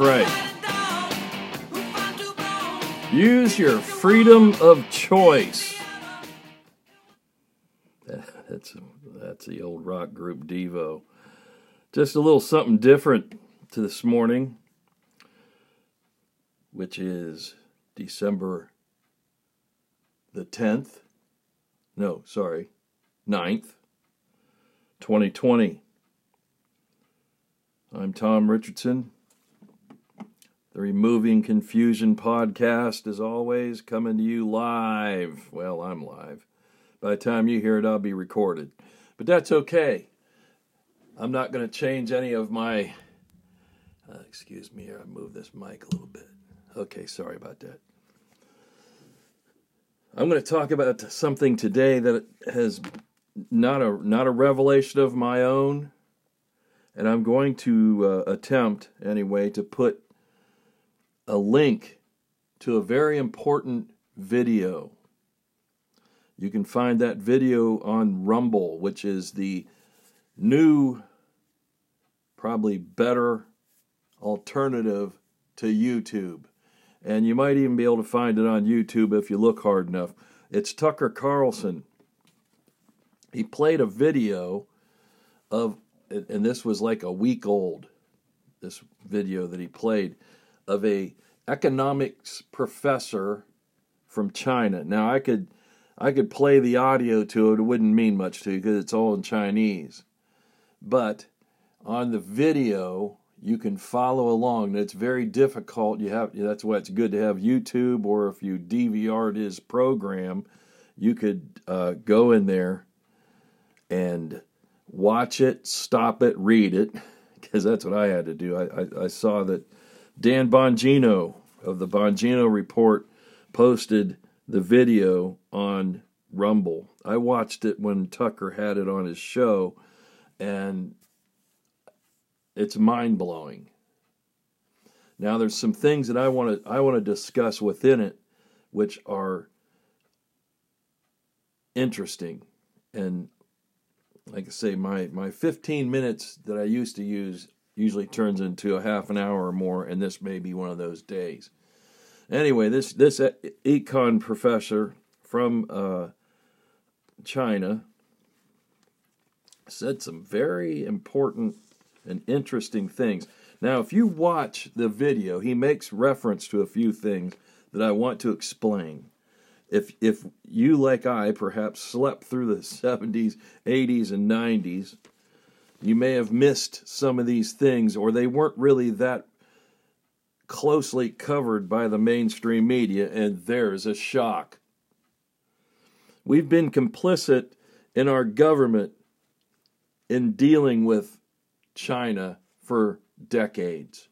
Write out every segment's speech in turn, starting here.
Right. Use your freedom of choice. That's that's the old rock group Devo. Just a little something different to this morning, which is December the 10th. No, sorry, 9th, 2020. I'm Tom Richardson. The Removing Confusion podcast, as always, coming to you live. Well, I'm live. By the time you hear it, I'll be recorded. But that's okay. I'm not going to change any of my. Uh, excuse me I move this mic a little bit. Okay, sorry about that. I'm going to talk about something today that has not a not a revelation of my own, and I'm going to uh, attempt anyway to put a link to a very important video. You can find that video on Rumble, which is the new, probably better alternative to YouTube. And you might even be able to find it on YouTube if you look hard enough. It's Tucker Carlson. He played a video of, and this was like a week old, this video that he played of a economics professor from China. Now I could I could play the audio to it. It wouldn't mean much to you because it's all in Chinese. But on the video, you can follow along. It's very difficult. You have that's why it's good to have YouTube, or if you DVR'd his program, you could uh, go in there and watch it, stop it, read it, because that's what I had to do. I, I, I saw that Dan Bongino of the Bongino Report posted the video on Rumble. I watched it when Tucker had it on his show, and it's mind blowing. Now, there's some things that I want to I want to discuss within it, which are interesting, and like I say, my my 15 minutes that I used to use usually turns into a half an hour or more, and this may be one of those days. Anyway, this this econ professor from uh, China said some very important and interesting things. Now, if you watch the video, he makes reference to a few things that I want to explain. If if you like I perhaps slept through the 70s, 80s and 90s you may have missed some of these things, or they weren't really that closely covered by the mainstream media, and there's a shock. We've been complicit in our government in dealing with China for decades.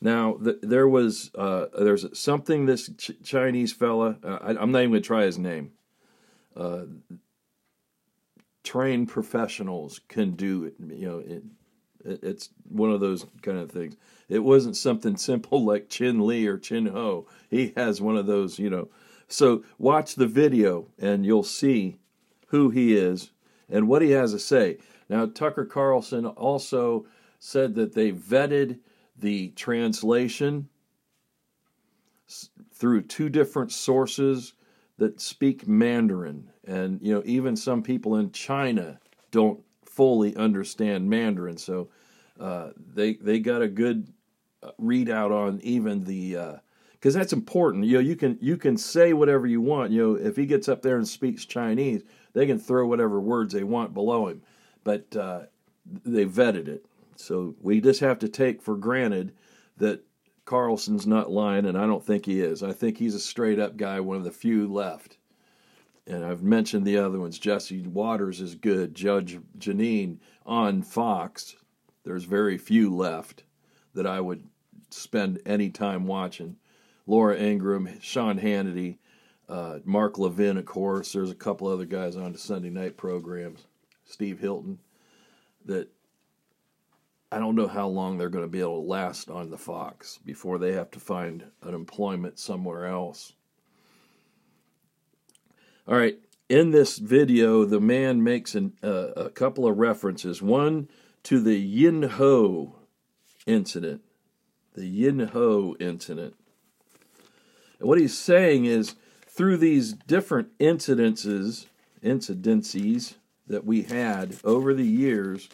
Now, the, there was uh, there's something this Ch- Chinese fella. Uh, I, am not even to try his name. Uh, trained professionals can do it. You know, it, it's one of those kind of things. It wasn't something simple like Chin Lee or Chin Ho. He has one of those, you know. So watch the video and you'll see who he is and what he has to say. Now, Tucker Carlson also said that they vetted the translation through two different sources that speak Mandarin, and you know even some people in China don't fully understand Mandarin, so uh, they they got a good uh, readout on even the because uh, that's important. You know, you can you can say whatever you want. You know, if he gets up there and speaks Chinese, they can throw whatever words they want below him, but uh, they vetted it. So we just have to take for granted that Carlson's not lying, and I don't think he is. I think he's a straight up guy, one of the few left. And I've mentioned the other ones. Jesse Watters is good. Judge Jeanine on Fox. There's very few left that I would spend any time watching. Laura Ingraham, Sean Hannity, uh, Mark Levin, of course. There's a couple other guys on the Sunday night programs. Steve Hilton that I don't know how long they're going to be able to last on the Fox before they have to find an employment somewhere else. All right, in this video, the man makes an, uh, a couple of references. One to the Yin Ho incident. the Yin Ho incident. And what he's saying is through these different incidences, incidences that we had over the years,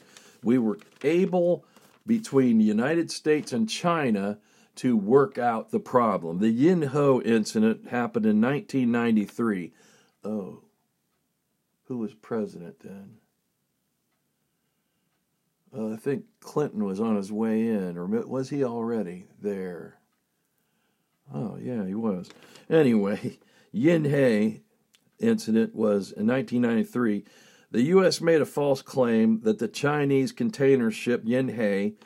we were able between the United States and China to work out the problem. The Yin Ho incident happened in 1993. Oh, who was president then? Uh, I think Clinton was on his way in, or was he already there? Oh, yeah, he was. Anyway, Yin He incident was in 1993. The U.S. made a false claim that the Chinese container ship Yin He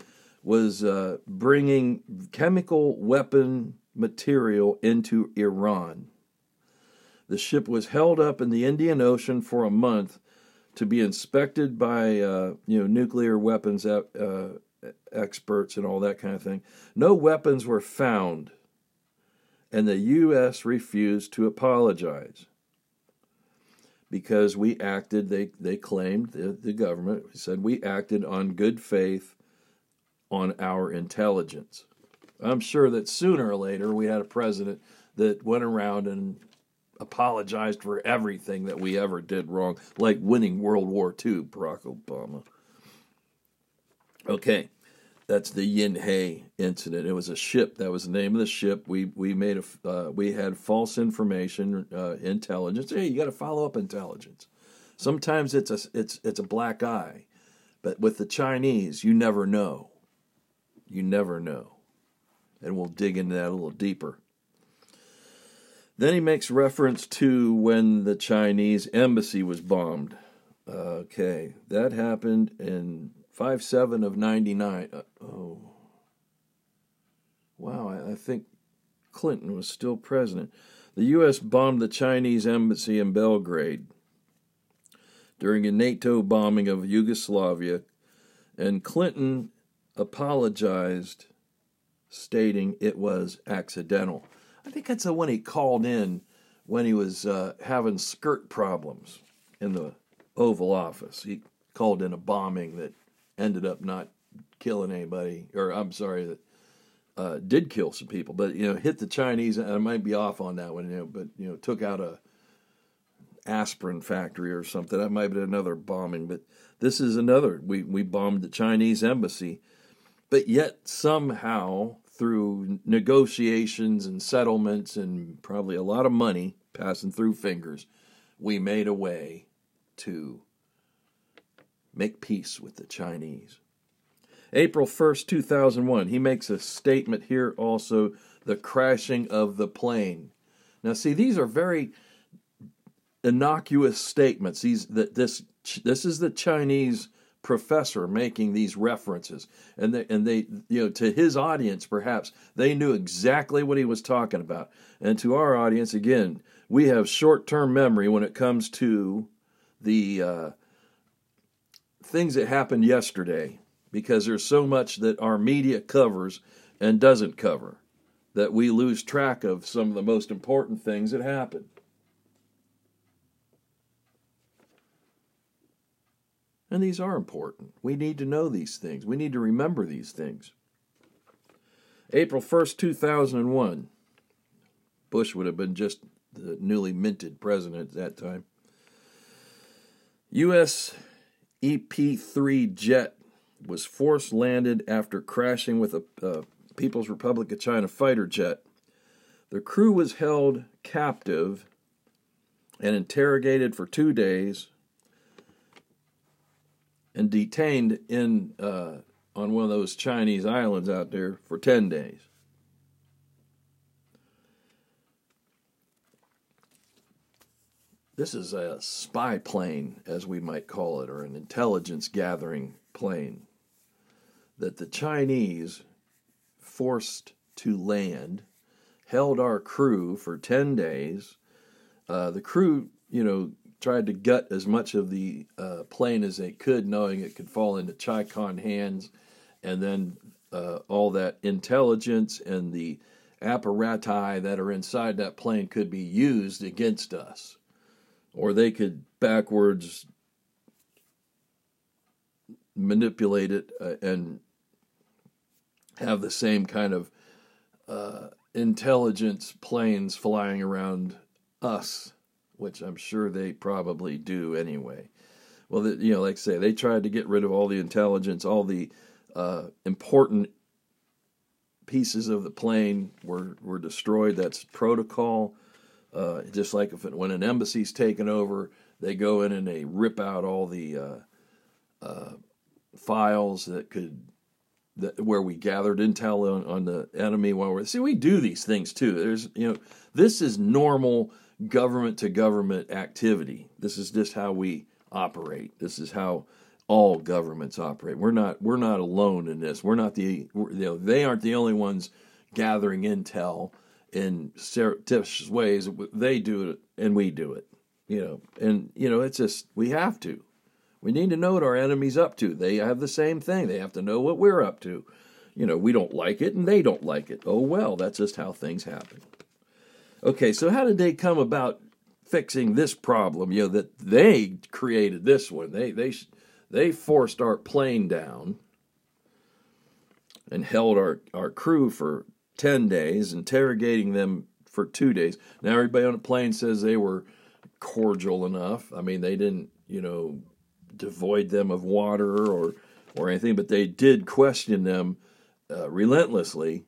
was uh, bringing chemical weapon material into Iran. The ship was held up in the Indian Ocean for a month to be inspected by uh, you know nuclear weapons uh, experts and all that kind of thing. No weapons were found, and the U.S. refused to apologize because we acted. They they claimed the, the government said we acted on good faith on our intelligence. I'm sure that sooner or later we had a president that went around and apologized for everything that we ever did wrong, like winning World War II, Barack Obama. Okay, that's the Yin He incident. It was a ship. That was the name of the ship. We we made a uh, we had false information, uh, intelligence. Hey, you got to follow up intelligence. Sometimes it's a it's it's a black eye, but with the Chinese, you never know. You never know, and we'll dig into that a little deeper. Then he makes reference to when the Chinese embassy was bombed. Okay, that happened in 5 7 of 99. Uh, oh. Wow, I, I think Clinton was still president. The U.S. bombed the Chinese embassy in Belgrade during a NATO bombing of Yugoslavia, and Clinton apologized, stating it was accidental. I think that's the one he called in when he was uh, having skirt problems in the Oval Office. He called in a bombing that ended up not killing anybody, or I'm sorry, that uh, did kill some people, but you know, hit the Chinese. I might be off on that one, you know, but you know, took out a aspirin factory or something. That might be another bombing, but this is another. We we bombed the Chinese embassy, but yet somehow through negotiations and settlements and probably a lot of money passing through fingers, we made a way to make peace with the Chinese. April 1st, 2001, he makes a statement here also the crashing of the plane. Now, see, these are very innocuous statements. These that this this is the Chinese professor making these references. And they, and they you know to his audience perhaps they knew exactly what he was talking about. And to our audience again we have short-term memory when it comes to the uh, things that happened yesterday because there's so much that our media covers and doesn't cover that we lose track of some of the most important things that happened And these are important. We need to know these things. We need to remember these things. April 1st, 2001. Bush would have been just the newly minted president at that time. U.S. EP 3 jet was force landed after crashing with a uh, People's Republic of China fighter jet. The crew was held captive and interrogated for two days and detained in uh, on one of those Chinese islands out there for 10 days. This is a spy plane, as we might call it, or an intelligence gathering plane that the Chinese forced to land, held our crew for 10 days. Uh, the crew, you know, tried to gut as much of the uh, plane as they could, knowing it could fall into Chi-Con hands, and then uh, all that intelligence and the apparati that are inside that plane could be used against us, or they could backwards manipulate it uh, and have the same kind of uh, intelligence planes flying around us, which I'm sure they probably do anyway. Well, you know, like I say, they tried to get rid of all the intelligence, all the uh, important pieces of the plane were were destroyed. That's protocol. Uh, just like if it, when an embassy's taken over, they go in and they rip out all the uh, uh, files that could that where we gathered intel on, on the enemy while we're see we do these things too. There's you know this is normal government to government activity. This is just how we operate. This is how all governments operate. We're not we're not alone in this. We're not the you know they aren't the only ones gathering intel in surreptitious ways. They do it and we do it. You know, and you know it's just we have to. We need to know what our enemy's up to. They have the same thing. They have to know what we're up to. You know, we don't like it and they don't like it. Oh well, that's just how things happen. Okay, so how did they come about fixing this problem? You know that they created this one. They they they forced our plane down and held our our crew for 10 days, interrogating them for 2 days. Now everybody on the plane says they were cordial enough. I mean, they didn't, you know, devoid them of water or or anything, but they did question them uh, relentlessly.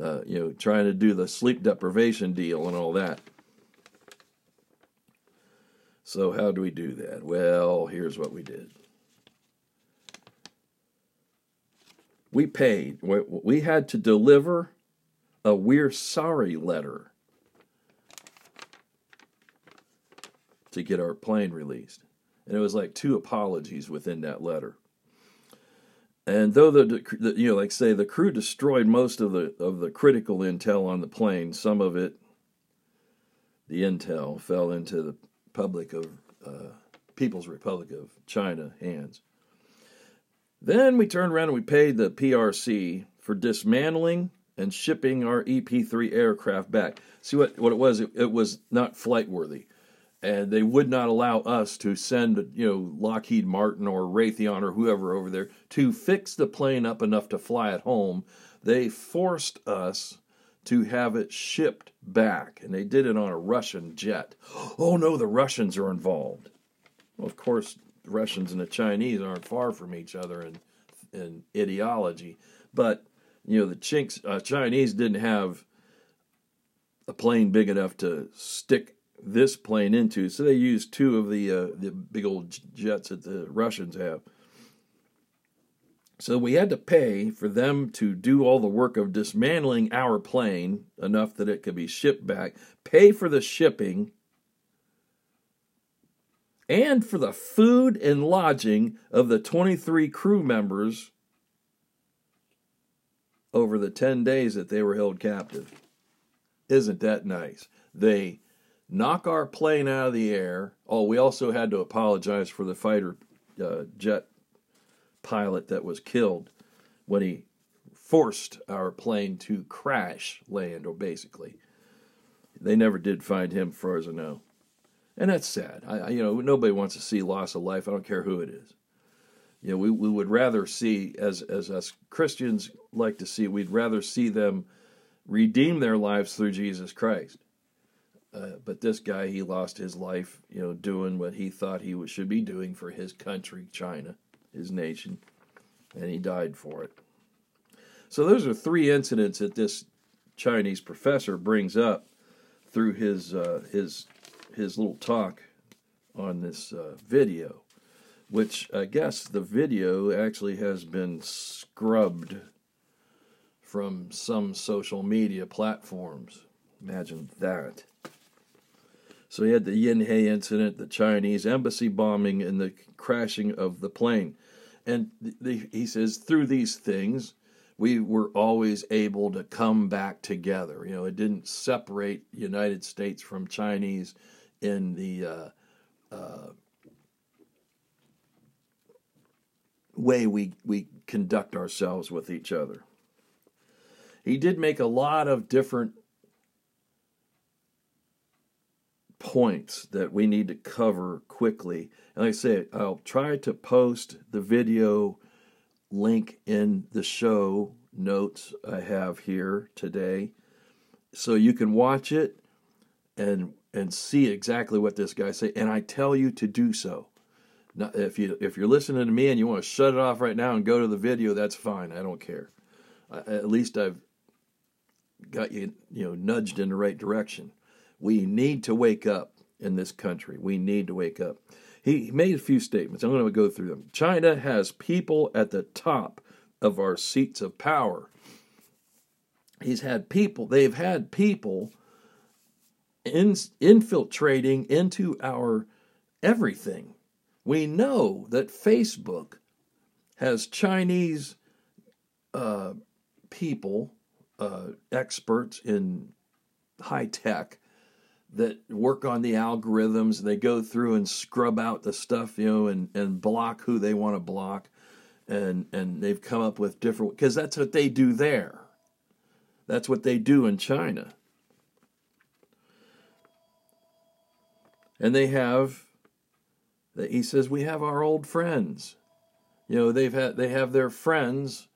Uh, you know, trying to do the sleep deprivation deal and all that. So how do we do that? Well, here's what we did. We paid. We had to deliver a we're sorry letter to get our plane released and it was like two apologies within that letter. And though the, the, you know, like say the crew destroyed most of the of the critical intel on the plane, some of it, the intel fell into the public of uh, People's Republic of China hands. Then we turned around and we paid the PRC for dismantling and shipping our EP-3 aircraft back. See what what it was? It, it was not flight worthy and they would not allow us to send, you know, Lockheed Martin or Raytheon or whoever over there to fix the plane up enough to fly it home. They forced us to have it shipped back, and they did it on a Russian jet. Oh no, the Russians are involved. Well, of course, the Russians and the Chinese aren't far from each other in in ideology, but you know the Chinks uh, Chinese didn't have a plane big enough to stick this plane into. So they used two of the uh, the big old jets that the Russians have. So we had to pay for them to do all the work of dismantling our plane enough that it could be shipped back, pay for the shipping, and for the food and lodging of the 23 crew members over the 10 days that they were held captive. Isn't that nice? They knock our plane out of the air. Oh, we also had to apologize for the fighter uh, jet pilot that was killed when he forced our plane to crash land, or basically. They never did find him, far as I know. And that's sad. I, you know, nobody wants to see loss of life. I don't care who it is. You know, we, we would rather see, as as us Christians like to see, we'd rather see them redeem their lives through Jesus Christ uh, but this guy, he lost his life, you know, doing what he thought he should be doing for his country, China, his nation, and he died for it. So those are three incidents that this Chinese professor brings up through his uh, his his little talk on this uh, video, which I guess the video actually has been scrubbed from some social media platforms. Imagine that. So he had the Yinhe incident, the Chinese embassy bombing, and the crashing of the plane. And the, he says, through these things, we were always able to come back together. You know, it didn't separate United States from Chinese in the uh, uh, way we we conduct ourselves with each other. He did make a lot of different points that we need to cover quickly. And like I say, I'll try to post the video link in the show notes I have here today, so you can watch it and and see exactly what this guy say. And I tell you to do so. Now, if you if you're listening to me and you want to shut it off right now and go to the video, that's fine. I don't care. at least I've got you you know nudged in the right direction. We need to wake up in this country. We need to wake up. He made a few statements. I'm going to go through them. China has people at the top of our seats of power. He's had people, they've had people in, infiltrating into our everything. We know that Facebook has Chinese uh, people, uh, experts in high tech, that work on the algorithms. They go through and scrub out the stuff, you know, and, and block who they want to block. And, and they've come up with different, because that's what they do there. That's what they do in China. And they have, he says, we have our old friends. You know, they've had, they have their friends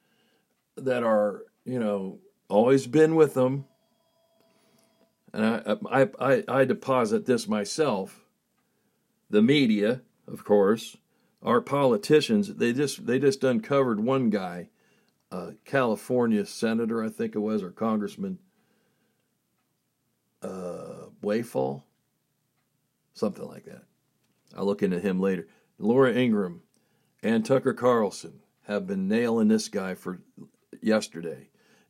that are, you know, always been with them and I, I, I, I deposit this myself. The media, of course, our politicians, they just they just uncovered one guy, a California senator, I think it was, or congressman, uh, Wayfall, something like that. I'll look into him later. Laura Ingraham and Tucker Carlson have been nailing this guy for yesterday.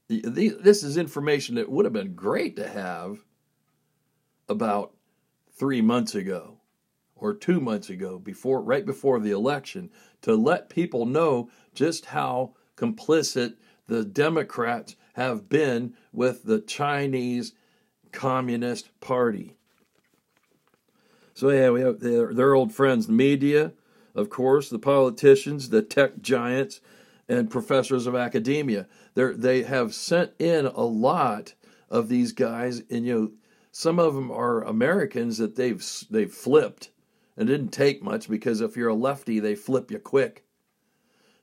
This is information that would have been great to have about three months ago or two months ago, before right before the election, to let people know just how complicit the Democrats have been with the Chinese Communist Party. So yeah, we have their, their old friends, media, of course, the politicians, the tech giants, and professors of academia. They they have sent in a lot of these guys, and you know some of them are Americans that they've they've flipped. and didn't take much because if you're a lefty, they flip you quick.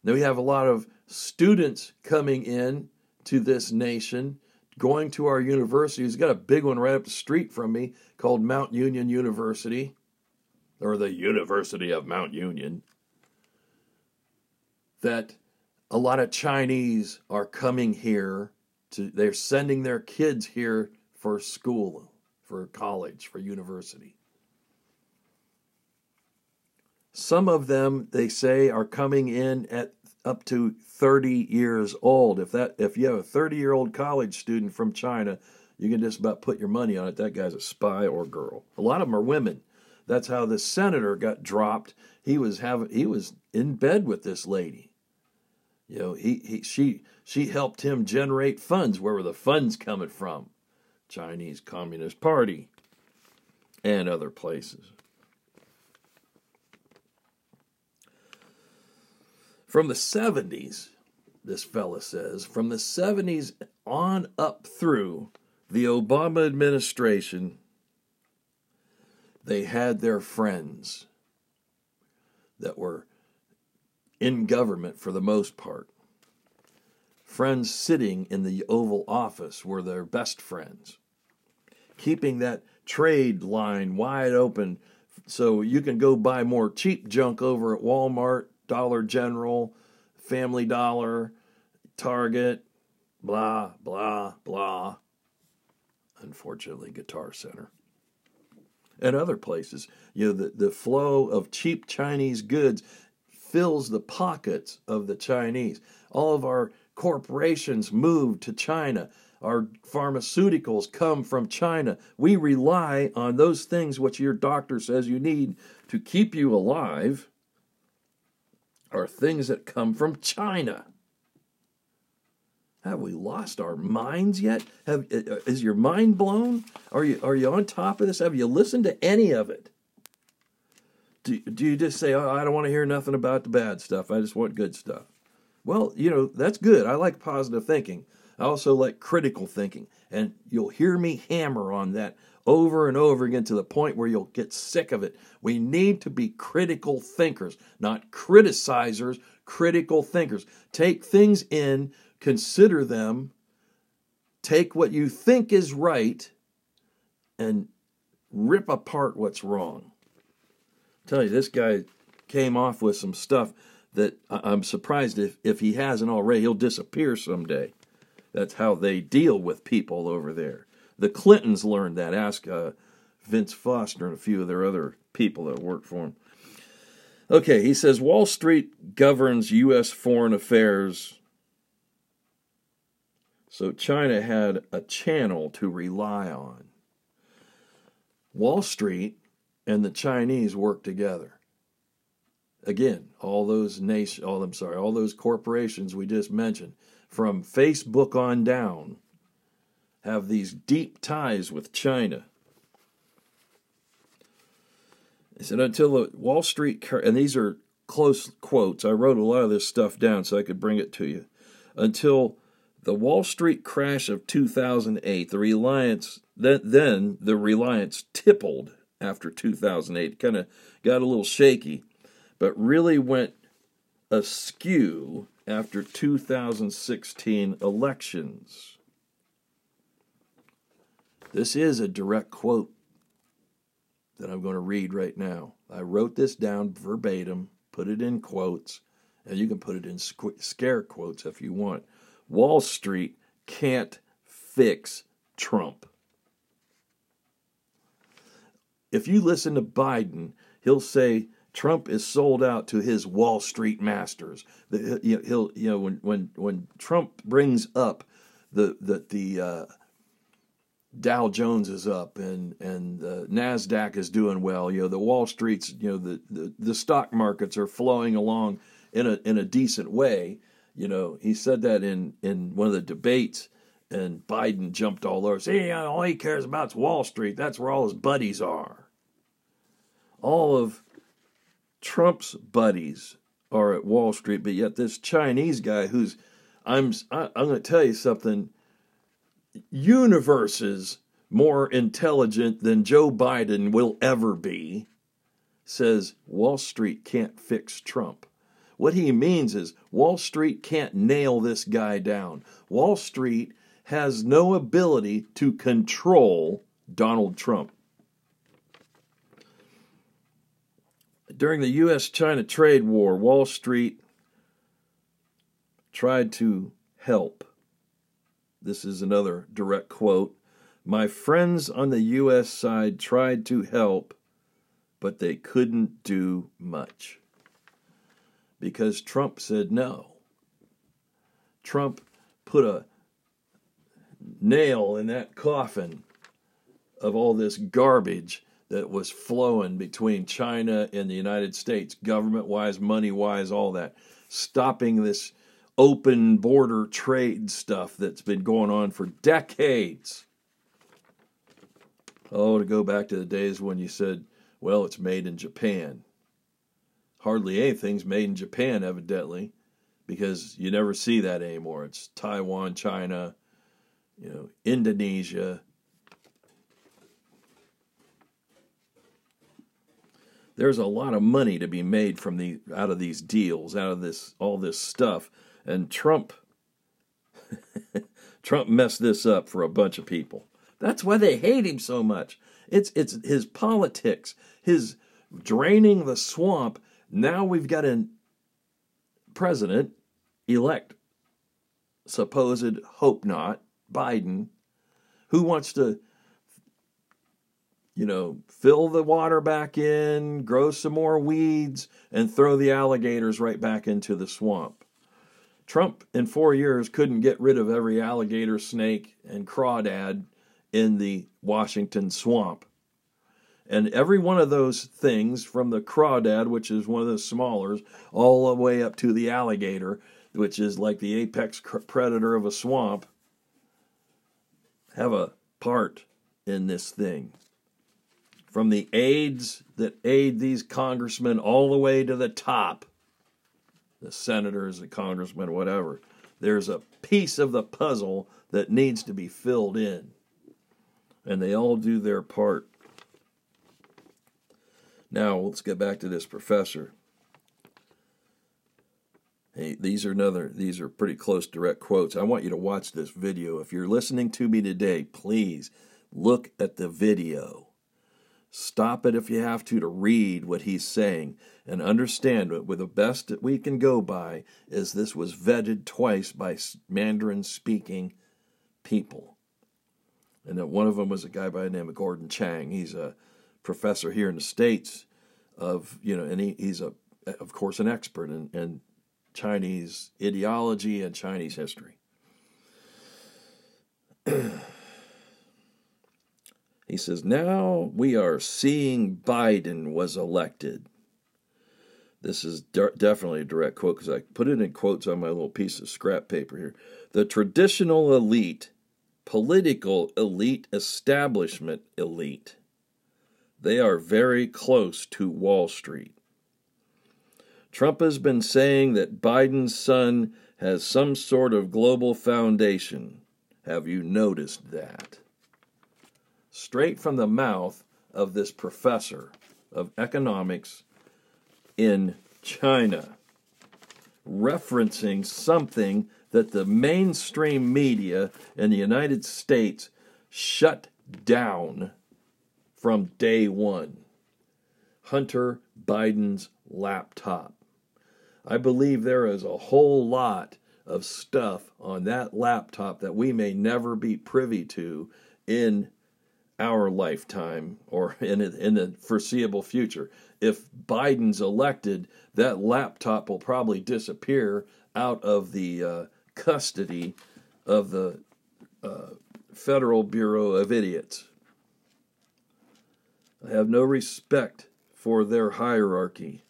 Now we have a lot of students coming in to this nation, going to our university. We've got a big one right up the street from me called Mount Union University, or the University of Mount Union. That a lot of Chinese are coming here to they're sending their kids here for school for college, for university. Some of them, they say, are coming in at up to 30 years old. If that if you have a 30 year old college student from China, you can just about put your money on it. That guy's a spy or girl. A lot of them are women. That's how the senator got dropped. He was having he was in bed with this lady. You know, he, he she she helped him generate funds. Where were the funds coming from? Chinese Communist Party, and other places. From the 70s, this fella says, from the 70s on up through the Obama administration, they had their friends that were in government for the most part. Friends sitting in the Oval Office were their best friends keeping that trade line wide open so you can go buy more cheap junk over at Walmart, Dollar General, Family Dollar, Target, blah, blah, blah. Unfortunately, Guitar Center. And other places. You know, the, the flow of cheap Chinese goods fills the pockets of the Chinese. All of our corporations move to China. Our pharmaceuticals come from China. We rely on those things which your doctor says you need to keep you alive, are things that come from China. Have we lost our minds yet? Have, uh, is your mind blown? Are you, are you on top of this? Have you listened to any of it? Do, do you just say, oh, I don't want to hear nothing about the bad stuff. I just want good stuff? Well, you know, that's good. I like positive thinking. I also like critical thinking. And you'll hear me hammer on that over and over again to the point where you'll get sick of it. We need to be critical thinkers, not criticizers, critical thinkers. Take things in, consider them, take what you think is right, and rip apart what's wrong. I tell you, this guy came off with some stuff that I'm surprised if, if he hasn't already, he'll disappear someday. That's how they deal with people over there. The Clintons learned that. Ask uh, Vince Foster and a few of their other people that work for him. Okay, he says Wall Street governs U.S. foreign affairs. So China had a channel to rely on. Wall Street and the Chinese work together. Again, all those nation, all I'm sorry, all those corporations we just mentioned, from Facebook on down, have these deep ties with China. He said until the Wall Street, and these are close quotes. I wrote a lot of this stuff down so I could bring it to you. Until the Wall Street crash of 2008, the reliance then, then the reliance tippled after 2008, kind of got a little shaky, but really went askew after 2016 elections. This is a direct quote that I'm going to read right now. I wrote this down verbatim, put it in quotes, and you can put it in scare quotes if you want. Wall Street can't fix Trump. If you listen to Biden, he'll say Trump is sold out to his Wall Street masters. He'll, you know, when when when Trump brings up the the the uh, Dow Jones is up and and the Nasdaq is doing well. You know the Wall Street's you know the, the, the stock markets are flowing along in a in a decent way. You know he said that in in one of the debates, and Biden jumped all over. See, all he cares about is Wall Street. That's where all his buddies are. All of Trump's buddies are at Wall Street, but yet this Chinese guy who's I'm I, I'm going to tell you something universes more intelligent than Joe Biden will ever be, says Wall Street can't fix Trump. What he means is Wall Street can't nail this guy down. Wall Street has no ability to control Donald Trump. During the U.S. China trade war, Wall Street tried to help this is another direct quote. My friends on the U.S. side tried to help, but they couldn't do much because Trump said no. Trump put a nail in that coffin of all this garbage that was flowing between China and the United States, government wise, money wise, all that, stopping this open border trade stuff that's been going on for decades. Oh, to go back to the days when you said, well, it's made in Japan. Hardly anything's made in Japan, evidently, because you never see that anymore. It's Taiwan, China, you know, Indonesia. There's a lot of money to be made from the out of these deals, out of this all this stuff and Trump Trump messed this up for a bunch of people. That's why they hate him so much. It's it's his politics, his draining the swamp. Now we've got a president elect supposed hope not Biden who wants to you know, fill the water back in, grow some more weeds, and throw the alligators right back into the swamp. Trump in four years couldn't get rid of every alligator, snake, and crawdad in the Washington swamp. And every one of those things, from the crawdad, which is one of the smallers, all the way up to the alligator, which is like the apex predator of a swamp, have a part in this thing. From the aides that aid these congressmen all the way to the top the senators, the congressmen, whatever. There's a piece of the puzzle that needs to be filled in. And they all do their part. Now, let's get back to this professor. Hey, these are another. These are pretty close direct quotes. I want you to watch this video. If you're listening to me today, please look at the video. Stop it if you have to to read what he's saying and understand it. With the best that we can go by is this was vetted twice by Mandarin speaking people, and that one of them was a guy by the name of Gordon Chang. He's a professor here in the states of you know, and he, he's a of course an expert in, in Chinese ideology and Chinese history. he says, Now we are seeing Biden was elected. This is de- definitely a direct quote because I put it in quotes on my little piece of scrap paper here. The traditional elite, political elite, establishment elite, they are very close to Wall Street. Trump has been saying that Biden's son has some sort of global foundation. Have you noticed that? Straight from the mouth of this professor of economics in China, referencing something that the mainstream media in the United States shut down from day one Hunter Biden's laptop. I believe there is a whole lot of stuff on that laptop that we may never be privy to in our lifetime or in in the foreseeable future. If Biden's elected, that laptop will probably disappear out of the uh, custody of the uh, Federal Bureau of Idiots. I have no respect for their hierarchy.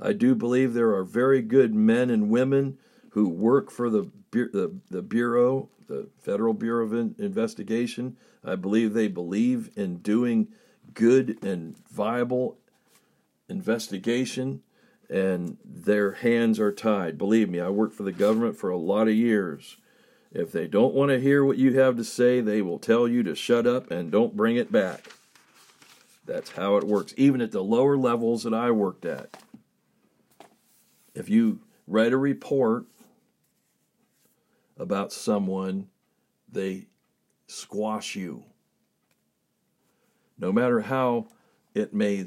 I do believe there are very good men and women who work for the the, the Bureau, the Federal Bureau of Investigation. I believe they believe in doing good and viable investigation, and their hands are tied. Believe me, I worked for the government for a lot of years. If they don't want to hear what you have to say, they will tell you to shut up and don't bring it back. That's how it works, even at the lower levels that I worked at. If you write a report about someone, they squash you. No matter how it may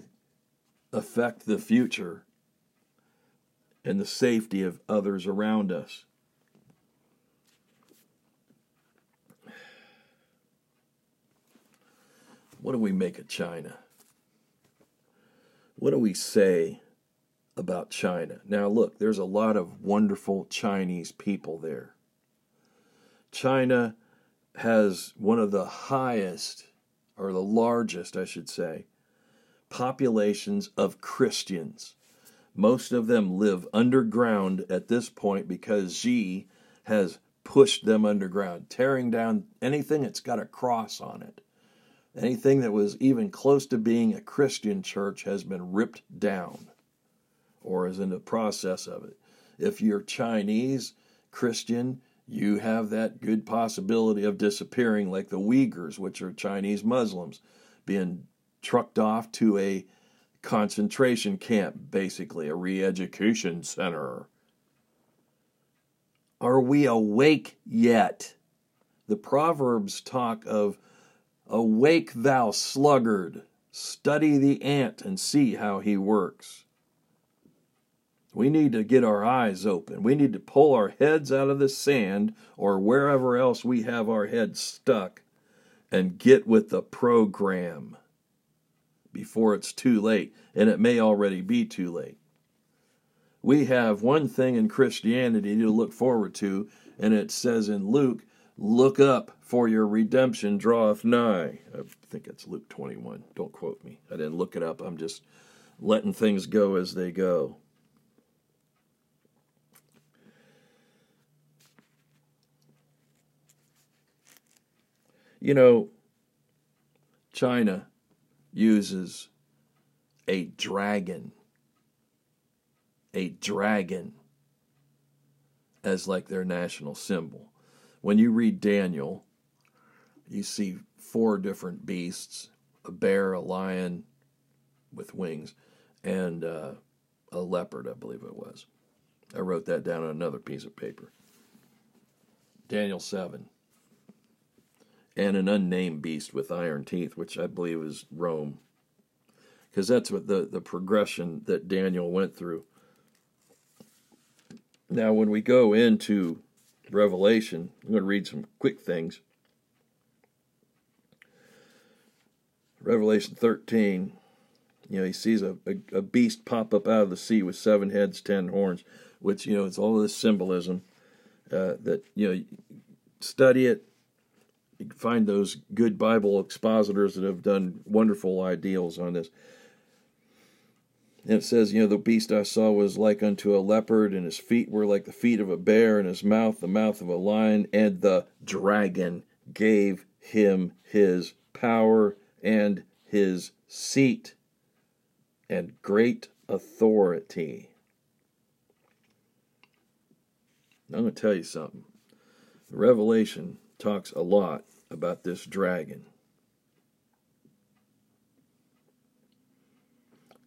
affect the future and the safety of others around us. What do we make of China? What do we say about China. Now, look, there's a lot of wonderful Chinese people there. China has one of the highest, or the largest, I should say, populations of Christians. Most of them live underground at this point because Xi has pushed them underground, tearing down anything that's got a cross on it. Anything that was even close to being a Christian church has been ripped down or is in the process of it. If you're Chinese, Christian, you have that good possibility of disappearing, like the Uyghurs, which are Chinese Muslims, being trucked off to a concentration camp, basically, a re education center. Are we awake yet? The Proverbs talk of, Awake, thou sluggard, study the ant and see how he works. We need to get our eyes open. We need to pull our heads out of the sand or wherever else we have our heads stuck and get with the program before it's too late. And it may already be too late. We have one thing in Christianity to look forward to, and it says in Luke, Look up, for your redemption draweth nigh. I think it's Luke 21. Don't quote me. I didn't look it up. I'm just letting things go as they go. You know, China uses a dragon, a dragon as like their national symbol. When you read Daniel, you see four different beasts a bear, a lion with wings, and uh, a leopard, I believe it was. I wrote that down on another piece of paper. Daniel 7. And an unnamed beast with iron teeth, which I believe is Rome. Because that's what the, the progression that Daniel went through. Now, when we go into Revelation, I'm going to read some quick things. Revelation 13, you know, he sees a, a, a, beast pop up out of the sea with seven heads, ten horns, which, you know, it's all this symbolism uh, that, you know, study it. You can find those good Bible expositors that have done wonderful ideals on this. And it says, you know, the beast I saw was like unto a leopard, and his feet were like the feet of a bear, and his mouth the mouth of a lion, and the dragon gave him his power and his seat and great authority. I'm going to tell you something. Revelation talks a lot about this dragon.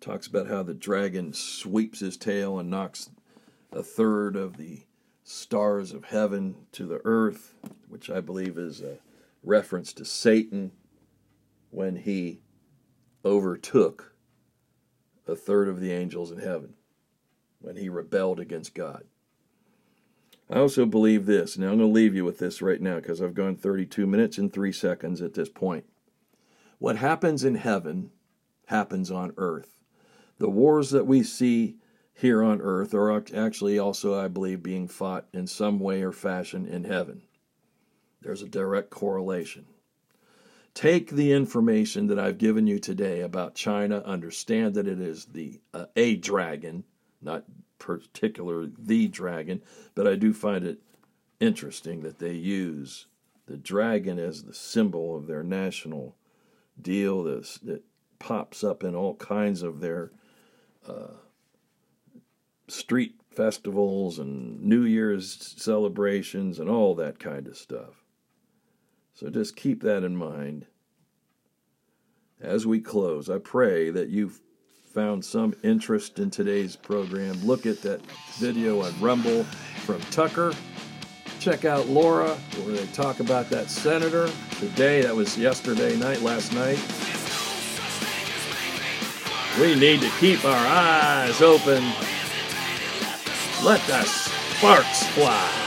Talks about how the dragon sweeps his tail and knocks a third of the stars of heaven to the earth, which I believe is a reference to Satan when he overtook a third of the angels in heaven, when he rebelled against God. I also believe this. Now I'm going to leave you with this right now because I've gone 32 minutes and 3 seconds at this point. What happens in heaven happens on earth. The wars that we see here on earth are actually also, I believe, being fought in some way or fashion in heaven. There's a direct correlation. Take the information that I've given you today about China, understand that it is the uh, a dragon, not particular the dragon, but I do find it interesting that they use the dragon as the symbol of their national deal this, that pops up in all kinds of their uh, street festivals and New Year's celebrations and all that kind of stuff. So just keep that in mind. As we close, I pray that you've found some interest in today's program. Look at that video on Rumble from Tucker. Check out Laura, where they talk about that senator today. That was yesterday night, last night. We need to keep our eyes open. Let the sparks fly.